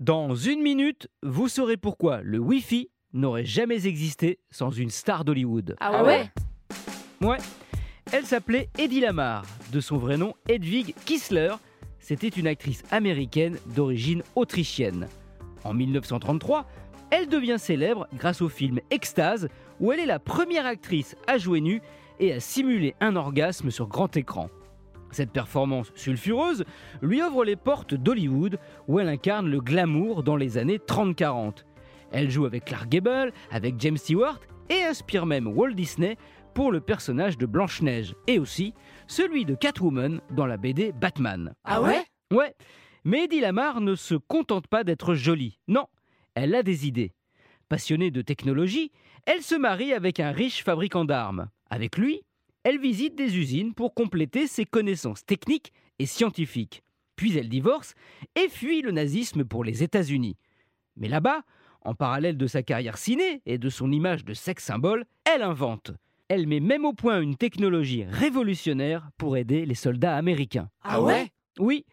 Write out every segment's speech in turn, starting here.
Dans une minute, vous saurez pourquoi le Wi-Fi n'aurait jamais existé sans une star d'Hollywood. Ah ouais Ouais, elle s'appelait Eddie Lamar, de son vrai nom Hedwig Kissler. C'était une actrice américaine d'origine autrichienne. En 1933, elle devient célèbre grâce au film Extase, où elle est la première actrice à jouer nue et à simuler un orgasme sur grand écran. Cette performance sulfureuse lui ouvre les portes d'Hollywood où elle incarne le glamour dans les années 30-40. Elle joue avec Clark Gable, avec James Stewart et inspire même Walt Disney pour le personnage de Blanche-Neige et aussi celui de Catwoman dans la BD Batman. Ah ouais Ouais, mais Eddie Lamar ne se contente pas d'être jolie. Non, elle a des idées. Passionnée de technologie, elle se marie avec un riche fabricant d'armes. Avec lui, elle visite des usines pour compléter ses connaissances techniques et scientifiques. Puis elle divorce et fuit le nazisme pour les États-Unis. Mais là-bas, en parallèle de sa carrière ciné et de son image de sexe symbole, elle invente. Elle met même au point une technologie révolutionnaire pour aider les soldats américains. Ah ouais? Oui,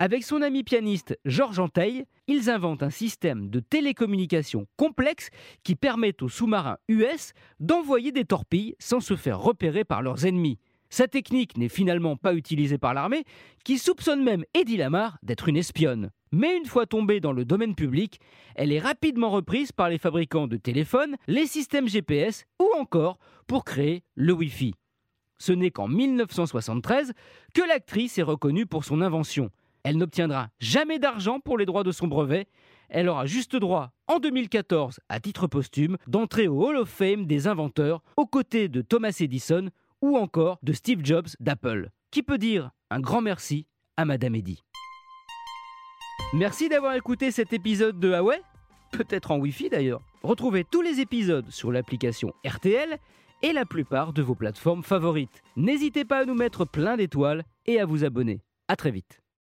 avec son ami pianiste Georges Anteil, ils inventent un système de télécommunication complexe qui permet aux sous-marins US d'envoyer des torpilles sans se faire repérer par leurs ennemis. Sa technique n'est finalement pas utilisée par l'armée, qui soupçonne même Eddie Lamar d'être une espionne. Mais une fois tombée dans le domaine public, elle est rapidement reprise par les fabricants de téléphones, les systèmes GPS ou encore pour créer le Wi-Fi. Ce n'est qu'en 1973 que l'actrice est reconnue pour son invention. Elle n'obtiendra jamais d'argent pour les droits de son brevet. Elle aura juste droit, en 2014, à titre posthume, d'entrer au Hall of Fame des inventeurs aux côtés de Thomas Edison ou encore de Steve Jobs d'Apple. Qui peut dire un grand merci à Madame Eddy? Merci d'avoir écouté cet épisode de Huawei, peut-être en Wi-Fi d'ailleurs. Retrouvez tous les épisodes sur l'application RTL et la plupart de vos plateformes favorites. N'hésitez pas à nous mettre plein d'étoiles et à vous abonner. À très vite.